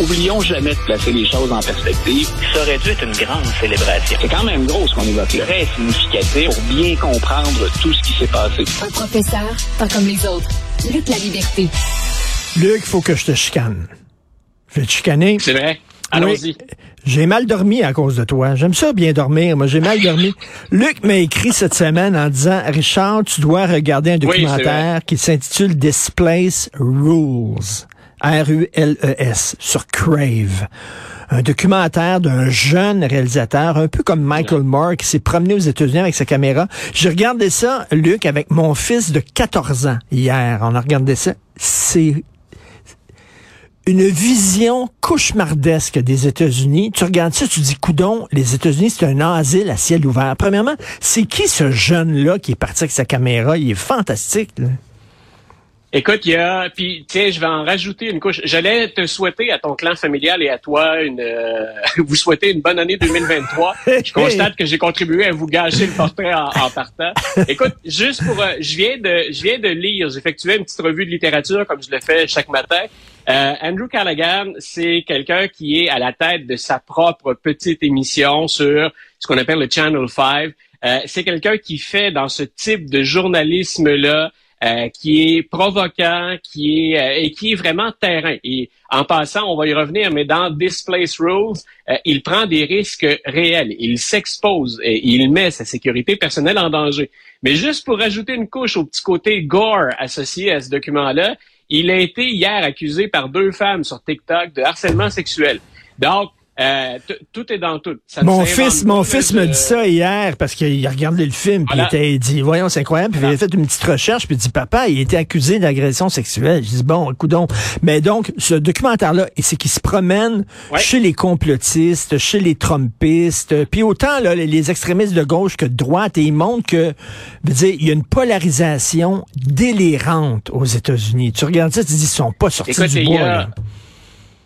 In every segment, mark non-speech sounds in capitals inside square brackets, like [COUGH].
Oublions jamais de placer les choses en perspective. Ça aurait dû être une grande célébration. C'est quand même gros ce qu'on évoque là. Très significatif pour bien comprendre tout ce qui s'est passé. Un professeur, pas comme les autres. Luc la liberté. Luc, il faut que je te chicane. Je vais te chicaner. C'est vrai. Allons-y. Oui. J'ai mal dormi à cause de toi. J'aime ça bien dormir. Moi, j'ai mal dormi. [LAUGHS] Luc m'a écrit cette semaine en disant, Richard, tu dois regarder un documentaire qui s'intitule Displace Rules. R-U-L-E-S, sur Crave. Un documentaire d'un jeune réalisateur, un peu comme Michael Moore, qui s'est promené aux États-Unis avec sa caméra. J'ai regardé ça, Luc, avec mon fils de 14 ans hier. On a regardé ça. C'est une vision cauchemardesque des États-Unis. Tu regardes ça, tu dis, coudon, les États-Unis, c'est un asile à ciel ouvert. Premièrement, c'est qui ce jeune-là qui est parti avec sa caméra? Il est fantastique. Là. Écoute, il y a, puis tiens, je vais en rajouter une couche. J'allais te souhaiter à ton clan familial et à toi une, euh, [LAUGHS] vous souhaiter une bonne année 2023. [LAUGHS] je constate que j'ai contribué à vous gâcher le portrait en, en partant. Écoute, juste pour, euh, je viens de, je viens de lire, j'effectuais une petite revue de littérature comme je le fais chaque matin. Euh, Andrew Callaghan, c'est quelqu'un qui est à la tête de sa propre petite émission sur ce qu'on appelle le Channel 5. Euh, c'est quelqu'un qui fait dans ce type de journalisme-là euh, qui est provoquant, qui est euh, et qui est vraiment terrain. Et en passant, on va y revenir, mais dans Displace Rules, euh, il prend des risques réels. Il s'expose et il met sa sécurité personnelle en danger. Mais juste pour ajouter une couche au petit côté gore associé à ce document-là, il a été hier accusé par deux femmes sur TikTok de harcèlement sexuel. Donc, euh, tout est dans tout. Ça mon fils, mon fils me dit ça hier parce qu'il a regardé le film puis il, était, il dit voyons c'est incroyable puis il a fait une petite recherche puis il dit papa il été accusé d'agression sexuelle. Je dis bon coudon. Mais donc ce documentaire là c'est qu'il se promène ouais. chez les complotistes, chez les trumpistes, puis autant là, les extrémistes de gauche que de droite et il montre que dire il y a une polarisation délirante aux États-Unis. Tu regardes ça tu dis ils sont pas sortis Écoute, du bois.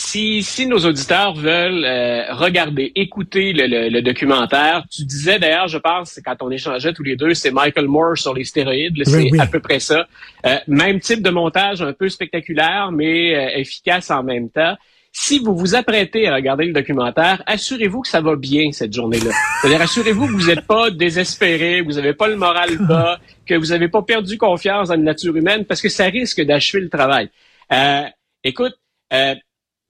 Si, si nos auditeurs veulent euh, regarder, écouter le, le, le, documentaire, tu disais d'ailleurs, je pense, quand on échangeait tous les deux, c'est Michael Moore sur les stéroïdes, c'est oui, oui. à peu près ça. Euh, même type de montage, un peu spectaculaire, mais euh, efficace en même temps. Si vous vous apprêtez à regarder le documentaire, assurez-vous que ça va bien cette journée-là. C'est-à-dire, assurez-vous que vous n'êtes pas désespéré, vous n'avez pas le moral [LAUGHS] bas, que vous n'avez pas perdu confiance dans la nature humaine, parce que ça risque d'achever le travail. Euh, écoute,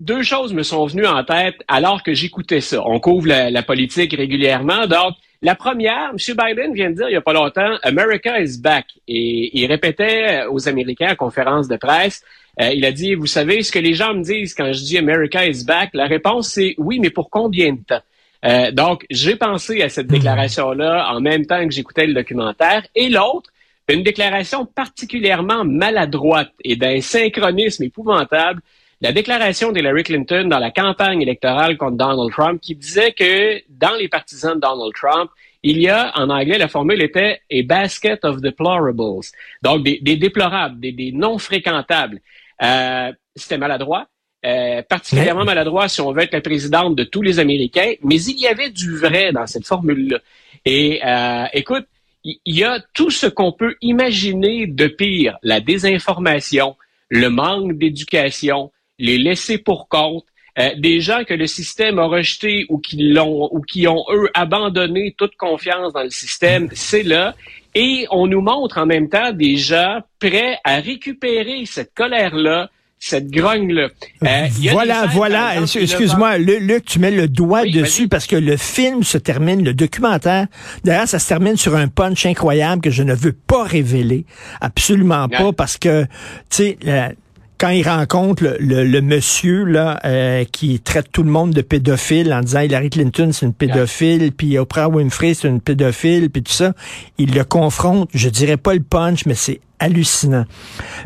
deux choses me sont venues en tête alors que j'écoutais ça. On couvre la, politique régulièrement. Donc, la première, M. Biden vient de dire il n'y a pas longtemps, America is back. Et il répétait aux Américains à conférence de presse, euh, il a dit, vous savez, ce que les gens me disent quand je dis America is back, la réponse c'est oui, mais pour combien de temps? Euh, donc, j'ai pensé à cette déclaration-là en même temps que j'écoutais le documentaire. Et l'autre, une déclaration particulièrement maladroite et d'un synchronisme épouvantable la déclaration d'Hillary Clinton dans la campagne électorale contre Donald Trump qui disait que dans les partisans de Donald Trump, il y a, en anglais, la formule était a basket of deplorables. Donc, des, des déplorables, des, des non fréquentables. Euh, C'était maladroit. Euh, particulièrement maladroit si on veut être la présidente de tous les Américains, mais il y avait du vrai dans cette formule-là. Et euh, écoute, il y a tout ce qu'on peut imaginer de pire, la désinformation, le manque d'éducation, les laisser pour compte, euh, des gens que le système a rejetés ou qui l'ont ou qui ont eux abandonné toute confiance dans le système, c'est là. Et on nous montre en même temps des gens prêts à récupérer cette colère-là, cette grogne-là. Euh, voilà, voilà. Excuse-moi, Luc, tu mets le doigt oui, dessus parce que le film se termine, le documentaire, d'ailleurs, ça se termine sur un punch incroyable que je ne veux pas révéler. Absolument pas parce que, tu sais, quand il rencontre le, le, le monsieur là euh, qui traite tout le monde de pédophile en disant Hillary Clinton c'est une pédophile, puis Oprah Winfrey c'est une pédophile, puis tout ça, il le confronte. Je dirais pas le punch, mais c'est hallucinant.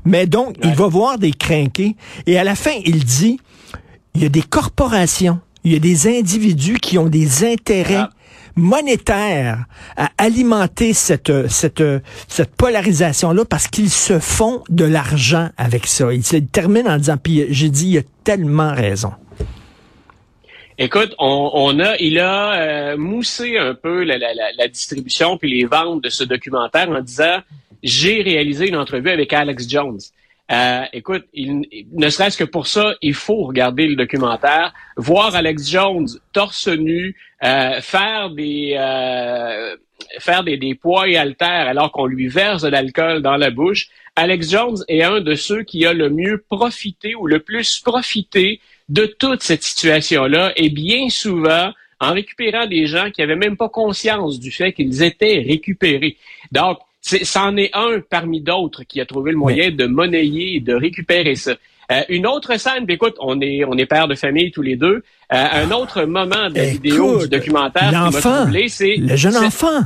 Mais donc il va voir des crinqués et à la fin il dit il y a des corporations, il y a des individus qui ont des intérêts. Monétaire à alimenter cette, cette, cette polarisation-là parce qu'ils se font de l'argent avec ça. Il se termine en disant, puis j'ai dit, il a tellement raison. Écoute, on, on, a, il a euh, moussé un peu la, la, la, distribution puis les ventes de ce documentaire en disant j'ai réalisé une entrevue avec Alex Jones. Euh, écoute, il, ne serait-ce que pour ça, il faut regarder le documentaire, voir Alex Jones torse nu, euh, faire des euh, faire des, des, poids et haltères alors qu'on lui verse de l'alcool dans la bouche. Alex Jones est un de ceux qui a le mieux profité ou le plus profité de toute cette situation-là et bien souvent en récupérant des gens qui n'avaient même pas conscience du fait qu'ils étaient récupérés. Donc, c'en est, un parmi d'autres qui a trouvé le moyen de monnayer et de récupérer ça. Euh, une autre scène, écoute, on est on est père de famille tous les deux. Euh, un autre moment de la vidéo du documentaire qui m'a troublé, c'est le jeune enfant.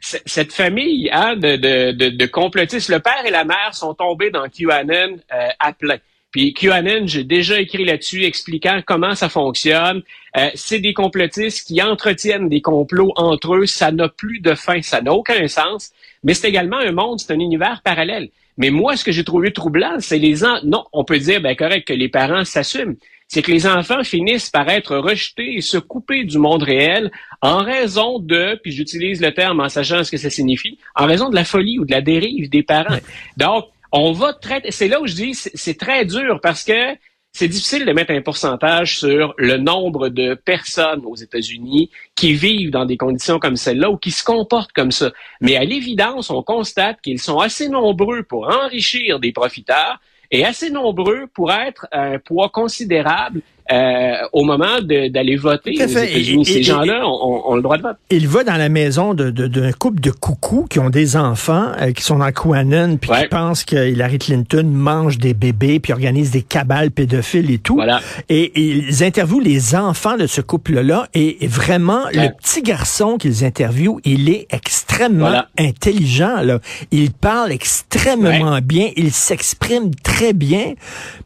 Cette famille hein, de, de, de, de, complotistes, le père et la mère sont tombés dans QAnon euh, à plein. Puis QAnon, j'ai déjà écrit là-dessus expliquant comment ça fonctionne. Euh, c'est des complotistes qui entretiennent des complots entre eux. Ça n'a plus de fin, ça n'a aucun sens. Mais c'est également un monde, c'est un univers parallèle. Mais moi, ce que j'ai trouvé troublant, c'est les en... non, on peut dire ben correct que les parents s'assument. C'est que les enfants finissent par être rejetés et se couper du monde réel en raison de, puis j'utilise le terme en sachant ce que ça signifie, en raison de la folie ou de la dérive des parents. Donc, on va traiter. C'est là où je dis c'est très dur parce que c'est difficile de mettre un pourcentage sur le nombre de personnes aux États-Unis qui vivent dans des conditions comme celle-là ou qui se comportent comme ça. Mais à l'évidence, on constate qu'ils sont assez nombreux pour enrichir des profiteurs et assez nombreux pour être un poids considérable euh, au moment d'aller voter aux États-Unis. Ces gens-là ont, le droit de vote. Il va dans la maison d'un de, couple de coucous qui ont des enfants, euh, qui sont dans QAnon, puis qui pensent que Hillary Clinton mange des bébés, puis organise des cabales pédophiles et tout. Voilà. Et, ils interviewent les enfants de ce couple-là, et, vraiment, le petit garçon qu'ils interviewent, il est extrêmement intelligent. Là. Il parle extrêmement bien, il s'exprime très bien,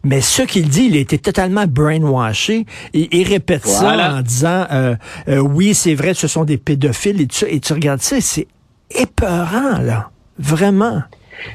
mais ce qu'il dit, il était totalement brainwashed et il répète ça en disant euh, euh, oui, c'est vrai, ce sont des pédophiles et. Et tu regardes ça, c'est épeurant, là. Vraiment.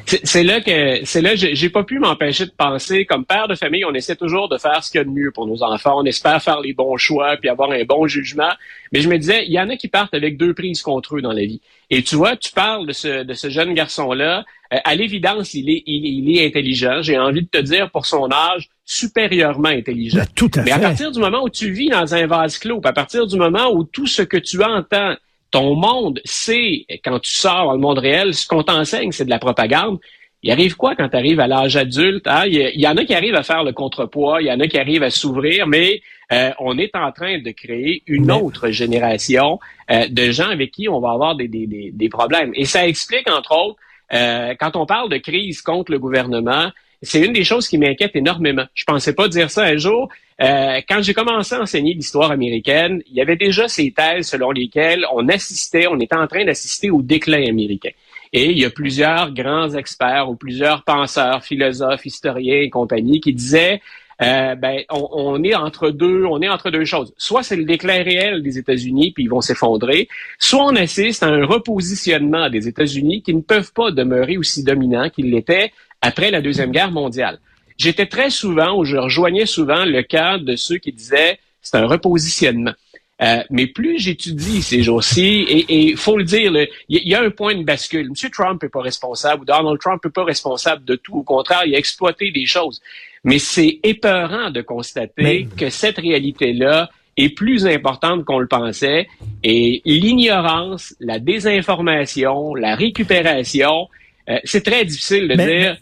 C'est là que c'est là j'ai pas pu m'empêcher de penser comme père de famille on essaie toujours de faire ce qu'il y a de mieux pour nos enfants on espère faire les bons choix puis avoir un bon jugement mais je me disais il y en a qui partent avec deux prises contre eux dans la vie et tu vois tu parles de ce de ce jeune garçon là euh, à l'évidence il est il, est intelligent j'ai envie de te dire pour son âge supérieurement intelligent. Ben, tout à Mais à partir du moment où tu vis dans un vase clos, à partir du moment où tout ce que tu entends, ton monde, c'est quand tu sors dans le monde réel, ce qu'on t'enseigne, c'est de la propagande. Il arrive quoi quand tu arrives à l'âge adulte? Hein? Il, y en a qui arrivent à faire le contrepoids, il y en a qui arrivent à s'ouvrir, mais euh, on est en train de créer une autre génération euh, de gens avec qui on va avoir des, des, des, problèmes. Et ça explique, entre autres, euh, quand on parle de crise contre le gouvernement, c'est une des choses qui m'inquiète énormément. Je pensais pas dire ça un jour. Euh, quand j'ai commencé à enseigner l'histoire américaine, il y avait déjà ces thèses selon lesquelles on assistait, on était en train d'assister au déclin américain. Et il y a plusieurs grands experts ou plusieurs penseurs, philosophes, historiens et compagnie qui disaient euh, ben, on, est entre deux, on est entre deux choses. Soit c'est le déclin réel des États-Unis, puis ils vont s'effondrer, soit on assiste à un repositionnement des États-Unis qui ne peuvent pas demeurer aussi dominants qu'ils l'étaient après la Deuxième Guerre mondiale. J'étais très souvent, ou je rejoignais souvent le cas de ceux qui disaient c'est un repositionnement. Euh, mais plus j'étudie ces jours-ci, et il faut le dire, il y, a un point de bascule. M. Trump n'est pas responsable, ou Donald Trump n'est pas responsable de tout. Au contraire, il a exploité des choses. Mais c'est épeurant de constater que cette réalité-là est plus importante qu'on le pensait. Et l'ignorance, la désinformation, la récupération, euh, c'est très difficile de dire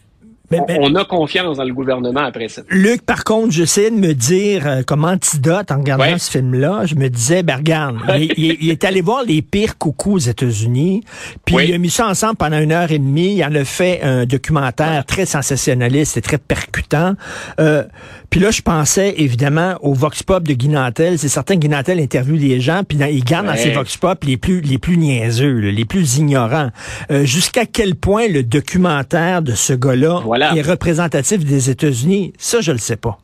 on, a confiance dans le gouvernement après ça. Luc, par contre, j'essayais de me dire, euh, comme antidote en regardant ce film-là, je me disais, ben regarde, il, est allé voir les pires coucous aux États-Unis, puis il a mis ça ensemble pendant une heure et demie, il en a fait un documentaire très sensationnaliste et très percutant. Euh, puis là, je pensais évidemment au Vox Pop de Guinantel. C'est certain que Guinantel interviewe les gens, puis il garde dans ses Vox Pop les plus, les plus niaiseux, les plus ignorants. Euh, jusqu'à quel point le documentaire de ce gars-là est représentatif des États-Unis, ça, je le sais pas.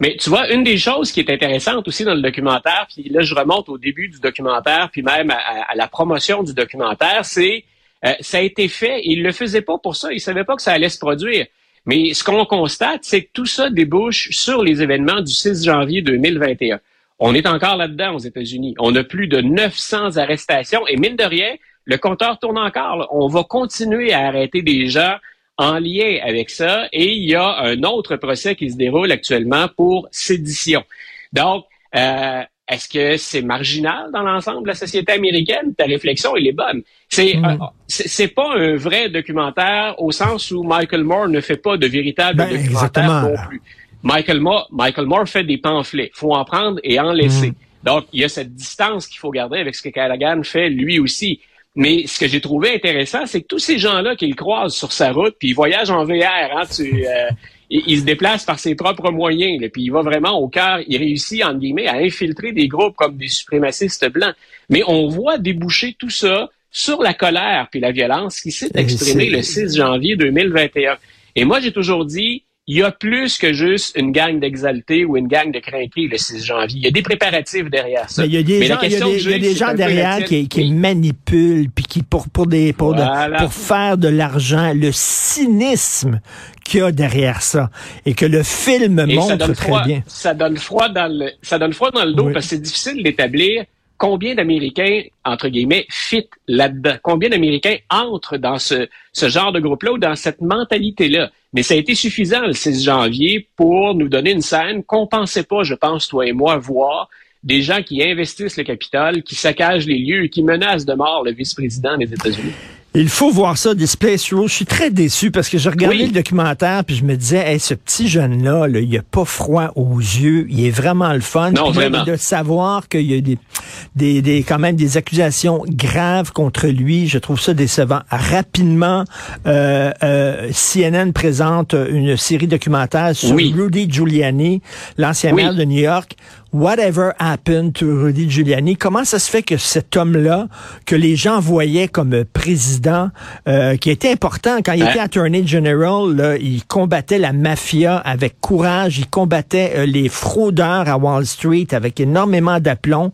Mais tu vois, une des choses qui est intéressante aussi dans le documentaire, puis là, je remonte au début du documentaire, puis même à, la promotion du documentaire, c'est euh, ça a été fait. Il le faisait pas pour ça. Il savait pas que ça allait se produire. Mais ce qu'on constate, c'est que tout ça débouche sur les événements du 6 janvier 2021. On est encore là-dedans aux États-Unis. On a plus de 900 arrestations et mine de rien, le compteur tourne encore. On va continuer à arrêter des gens en lien avec ça. Et il y a un autre procès qui se déroule actuellement pour sédition. Donc, euh, est-ce que c'est marginal dans l'ensemble de la société américaine? Ta réflexion, elle est bonne. C'est mm. c'est pas un vrai documentaire au sens où Michael Moore ne fait pas de véritable ben, documentaire non plus. Michael Moore, Michael Moore fait des pamphlets. faut en prendre et en laisser. Mm. Donc, il y a cette distance qu'il faut garder avec ce que Callaghan fait lui aussi. Mais ce que j'ai trouvé intéressant, c'est que tous ces gens-là qu'il croise sur sa route, puis ils voyagent en VR, hein, tu, euh, il, se déplace par ses propres moyens, puis il va vraiment au cœur, il réussit, en guillemets, à infiltrer des groupes comme des suprémacistes blancs. Mais on voit déboucher tout ça sur la colère puis la violence qui s'est exprimée le 6 janvier 2021. Et moi, j'ai toujours dit, il y a plus que juste une gang d'exaltés ou une gang de crainqués le 6 janvier. Il y a des préparatifs derrière ça. Mais il y a des gens, il y a des, gens derrière qui, qui manipulent puis qui pour pour des pour, pour faire de l'argent, le cynisme qu'il y a derrière ça et que le film montre très bien. Ça donne froid dans le ça donne froid dans le dos parce que c'est difficile d'établir combien d'Américains, entre guillemets, fit là-dedans? Combien d'Américains entrent dans ce, ce genre de groupe-là ou dans cette mentalité-là? Mais ça a été suffisant le 6 janvier pour nous donner une scène qu'on pensait pas, je pense, toi et moi, voir des gens qui investissent le capital, qui saccagent les lieux qui menacent de mort le vice-président des États-Unis. Il faut voir ça, Displace Rule. Je suis très déçu parce que je regardais le documentaire puis je me disais, hey, ce petit jeune-là, là, il a pas froid aux yeux. Il est vraiment le fun. Non, vraiment. De savoir qu'il y a des, des, des, quand même des accusations graves contre lui, je trouve ça décevant. Rapidement, euh, euh, CNN présente une série documentaire sur Rudy Giuliani, l'ancien maire de New York. Whatever happened to Rudy Giuliani? Comment ça se fait que cet homme-là, que les gens voyaient comme président, euh, qui était important quand il était Attorney General, il combattait la mafia avec courage, il combattait euh, les fraudeurs à Wall Street avec énormément d'aplomb.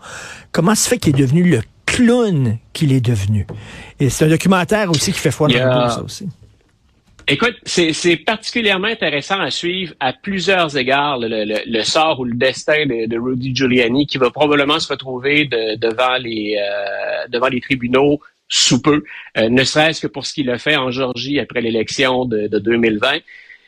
Comment ça se fait qu'il est devenu le clown qu'il est devenu? Et c'est un documentaire aussi qui fait froid dans le dos, ça aussi. Écoute, c'est particulièrement intéressant à suivre à plusieurs égards le, sort ou le destin de, Rudy Giuliani qui va probablement se retrouver devant les euh, devant les tribunaux sous peu, euh, ne serait-ce que pour ce qu'il a fait en Georgie après l'élection de, 2020.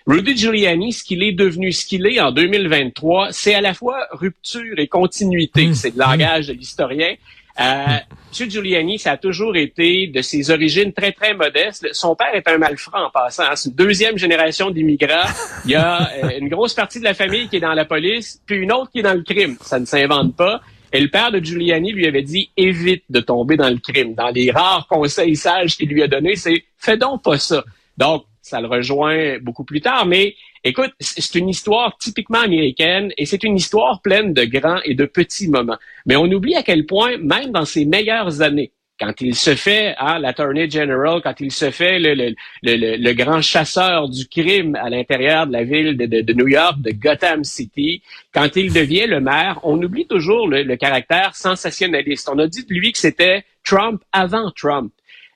Rudy Giuliani, ce qu'il est devenu, ce qu'il est en 2023, c'est à la fois rupture et continuité. Mmh. C'est le langage de l'historien. Euh, M. Giuliani, ça a toujours été de ses origines très, très modestes. Son père est un malfrat en passant. Hein. C'est une deuxième génération d'immigrants. Il y a euh, une grosse partie de la famille qui est dans la police, puis une autre qui est dans le crime. Ça ne s'invente pas. Et le père de Giuliani lui avait dit évite de tomber dans le crime. Dans les rares conseils sages qu'il lui a donnés, c'est fais donc pas ça. Donc, ça le rejoint beaucoup plus tard, mais Écoute, c'est une histoire typiquement américaine et c'est une histoire pleine de grands et de petits moments. Mais on oublie à quel point, même dans ses meilleures années, quand il se fait à l'Attorney General, quand il se fait le, le, le, le, grand chasseur du crime à l'intérieur de la ville de, de, de, New York, de Gotham City, quand il devient le maire, on oublie toujours le, caractère sensationnaliste. On a dit de lui que c'était Trump avant Trump.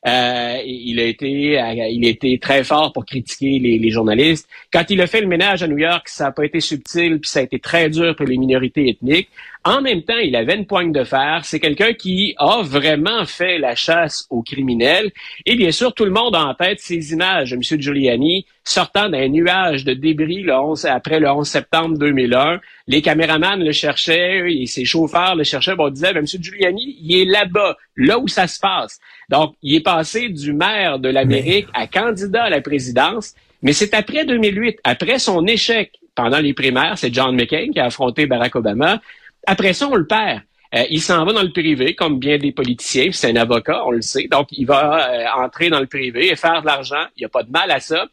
Euh, il a été, euh, il a été très fort pour critiquer les, les, journalistes. Quand il a fait le ménage à New York, ça n'a pas été subtil, puis ça a été très dur pour les minorités ethniques. En même temps, il avait une poigne de fer. C'est quelqu'un qui a vraiment fait la chasse aux criminels. Et bien sûr, tout le monde a en tête ces images de M. Giuliani sortant d'un nuage de débris le 11, après le 11 septembre 2001. Les caméramans le cherchaient et ses chauffeurs le cherchaient. Bon, on disait, ben, M. Giuliani, il est là-bas, là où ça se passe. Donc, il est passé du maire de l'Amérique à candidat à la présidence. Mais c'est après 2008, après son échec pendant les primaires, c'est John McCain qui a affronté Barack Obama. Après ça, on le perd. Euh, il s'en va dans le privé, comme bien des politiciens. C'est un avocat, on le sait. Donc, il va euh, entrer dans le privé et faire de l'argent. Il n'y a pas de mal à ça.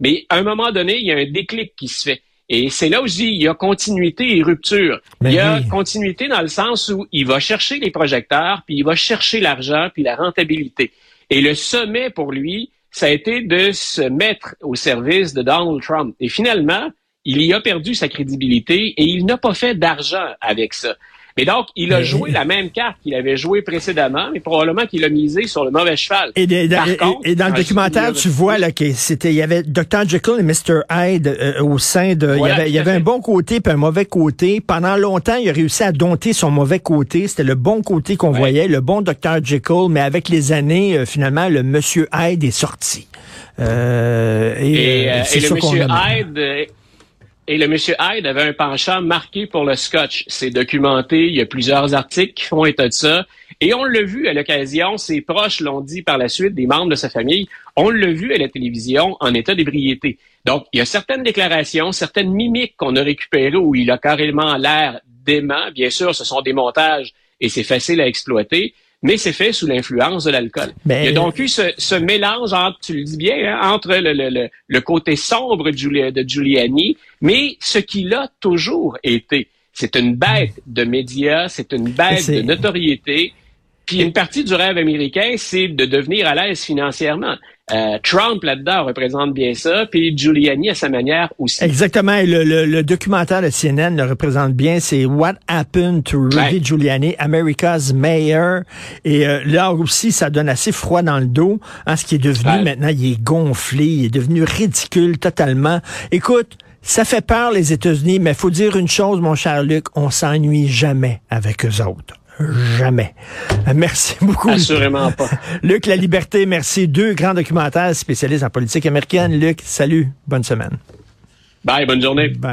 Mais à un moment donné, il y a un déclic qui se fait. Et c'est là aussi, il y a continuité et rupture. Ben il y a continuité dans le sens où il va chercher les projecteurs, puis il va chercher l'argent, puis la rentabilité. Et le sommet pour lui, ça a été de se mettre au service de Donald Trump. Et finalement, il y a perdu sa crédibilité et il n'a pas fait d'argent avec ça. Mais donc, il a joué la même carte qu'il avait joué précédemment, mais probablement qu'il a misé sur le mauvais cheval. Et, dans le documentaire, tu vois là que c'était, il y avait Dr. Jekyll et Mr. Hyde euh, au sein de, il y avait, il y avait un bon côté puis un mauvais côté. Pendant longtemps, il a réussi à dompter son mauvais côté. C'était le bon côté qu'on voyait, le bon Dr. Jekyll, mais avec les années, euh, finalement, le Monsieur Hyde est sorti. Euh, et, et, et le Monsieur Hyde et le monsieur Hyde avait un penchant marqué pour le scotch. C'est documenté, il y a plusieurs articles qui font état de ça. Et on l'a vu à l'occasion, ses proches l'ont dit par la suite, des membres de sa famille, on l'a vu à la télévision en état d'ébriété. Donc, il y a certaines déclarations, certaines mimiques qu'on a récupérées où il a carrément l'air dément. Bien sûr, ce sont des montages et c'est facile à exploiter mais c'est fait sous l'influence de l'alcool. Il y a donc eu ce, mélange entre, tu le dis bien, hein, entre le, côté sombre de Giuliani, mais ce qu'il a toujours été. C'est une bête de médias, c'est une bête de notoriété. Puis une partie du rêve américain, c'est de devenir à l'aise financièrement. Euh, Trump là-dedans représente bien ça, puis Giuliani à sa manière aussi. Exactement. le, le, documentaire de CNN le représente bien. C'est What Happened to Rudy Giuliani, America's Mayor. Et euh, là aussi, ça donne assez froid dans le dos. Hein, ce qui est devenu maintenant, il est gonflé, il est devenu ridicule totalement. Écoute. Ça fait peur les États-Unis, mais faut dire une chose, mon cher Luc, on s'ennuie jamais avec eux autres. Jamais. Merci beaucoup. Assurément pas. [LAUGHS] Luc La Liberté, merci. Deux grands documentaires spécialistes en politique américaine. Luc, salut. Bonne semaine. Bye, bonne journée. Bye.